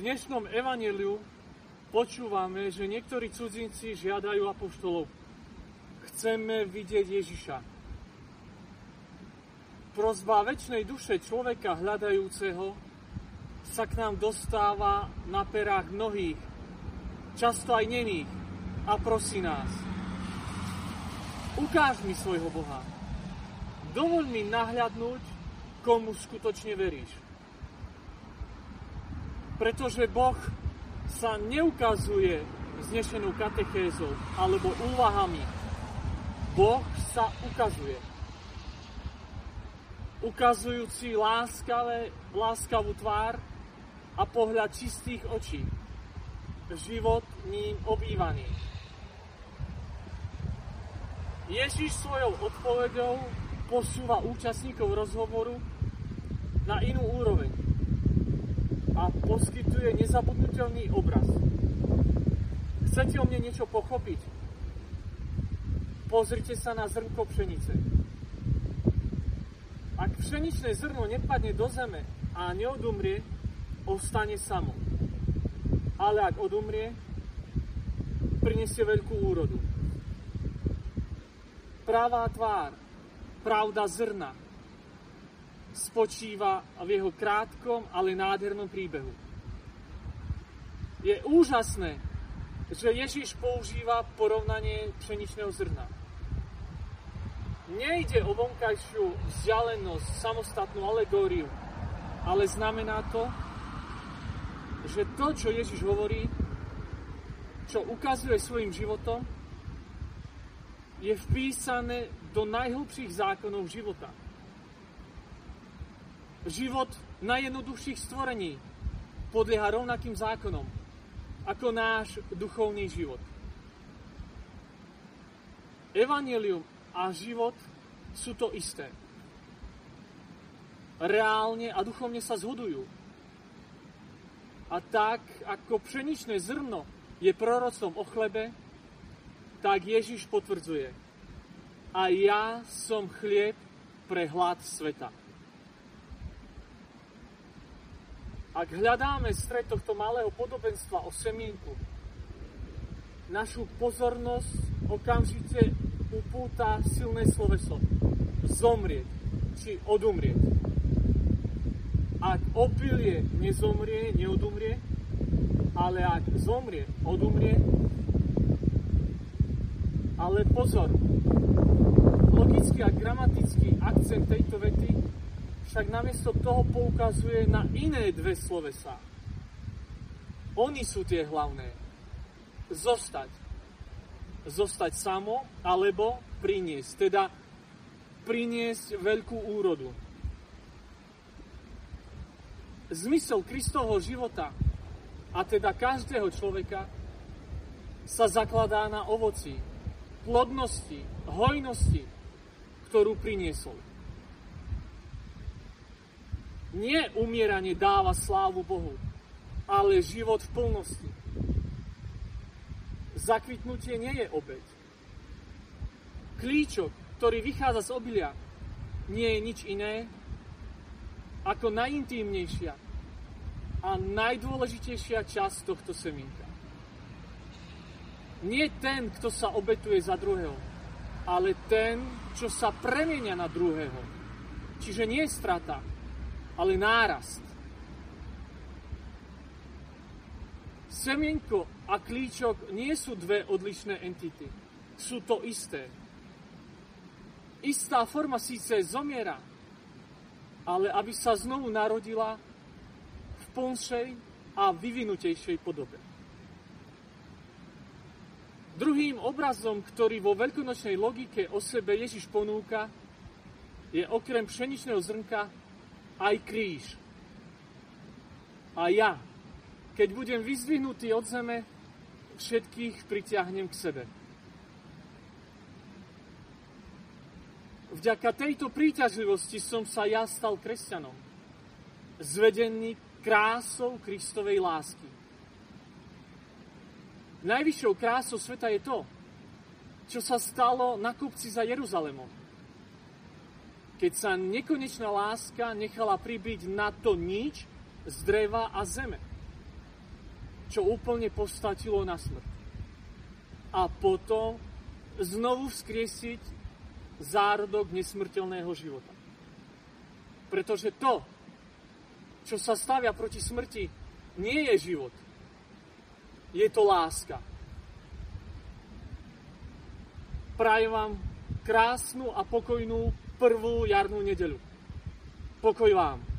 dnešnom evaneliu počúvame, že niektorí cudzinci žiadajú apoštolov. Chceme vidieť Ježiša. Prozba väčšnej duše človeka hľadajúceho sa k nám dostáva na perách mnohých, často aj nemých, a prosí nás. Ukáž mi svojho Boha. Dovoľ mi nahľadnúť, komu skutočne veríš. Pretože Boh sa neukazuje znešenou katechézou alebo úvahami. Boh sa ukazuje. Ukazujúci láskavé, láskavú tvár a pohľad čistých očí. Život ním obývaný. Ježiš svojou odpovedou posúva účastníkov rozhovoru na inú úroveň a poskytuje nezabudnutelný obraz. Chcete o mne niečo pochopiť? Pozrite sa na zrnko pšenice. Ak pšeničné zrno nepadne do zeme a neodumrie, ostane samo. Ale ak odumrie, prinesie veľkú úrodu. Pravá tvár, pravda zrna, spočíva v jeho krátkom, ale nádhernom príbehu. Je úžasné, že Ježiš používa porovnanie pšeničného zrna. Nejde o vonkajšiu vzdialenosť, samostatnú alegóriu, ale znamená to, že to, čo Ježiš hovorí, čo ukazuje svojim životom, je vpísané do najhlbších zákonov života život najjednoduchších stvorení podlieha rovnakým zákonom ako náš duchovný život. Evangelium a život sú to isté. Reálne a duchovne sa zhodujú. A tak, ako pšeničné zrno je proroctvom o chlebe, tak Ježiš potvrdzuje. A ja som chlieb pre hlad sveta. Ak hľadáme stred tohto malého podobenstva o semienku, našu pozornosť okamžite upúta silné sloveso. Zomrieť, či odumrieť. Ak opilie nezomrie, neodumrie, ale ak zomrie, odumrie. Ale pozor, logický a gramatický akcent tejto vety však namiesto toho poukazuje na iné dve slovesa. Oni sú tie hlavné. Zostať. Zostať samo, alebo priniesť. Teda priniesť veľkú úrodu. Zmysel Kristovho života, a teda každého človeka, sa zakladá na ovoci, plodnosti, hojnosti, ktorú priniesol. Nie umieranie dáva slávu Bohu, ale život v plnosti. Zakvitnutie nie je obeď. Klíčok, ktorý vychádza z obilia, nie je nič iné ako najintímnejšia a najdôležitejšia časť tohto semienka. Nie ten, kto sa obetuje za druhého, ale ten, čo sa premienia na druhého. Čiže nie je strata, ale nárast. Semienko a klíčok nie sú dve odlišné entity. Sú to isté. Istá forma síce zomiera, ale aby sa znovu narodila v plnšej a vyvinutejšej podobe. Druhým obrazom, ktorý vo veľkonočnej logike o sebe Ježiš ponúka, je okrem pšeničného zrnka aj kríž. A ja, keď budem vyzdvihnutý od zeme, všetkých pritiahnem k sebe. Vďaka tejto príťažlivosti som sa ja stal kresťanom, zvedený krásou Kristovej lásky. Najvyššou krásou sveta je to, čo sa stalo na kupci za Jeruzalemom keď sa nekonečná láska nechala pribiť na to nič z dreva a zeme. čo úplne postatilo na smrť. A potom znovu vzkriesiť zárodok nesmrteľného života. Pretože to, čo sa stavia proti smrti, nie je život. Je to láska. Prajem vám krásnu a pokojnú prvú jarnú nedeľu. Pokoj vám.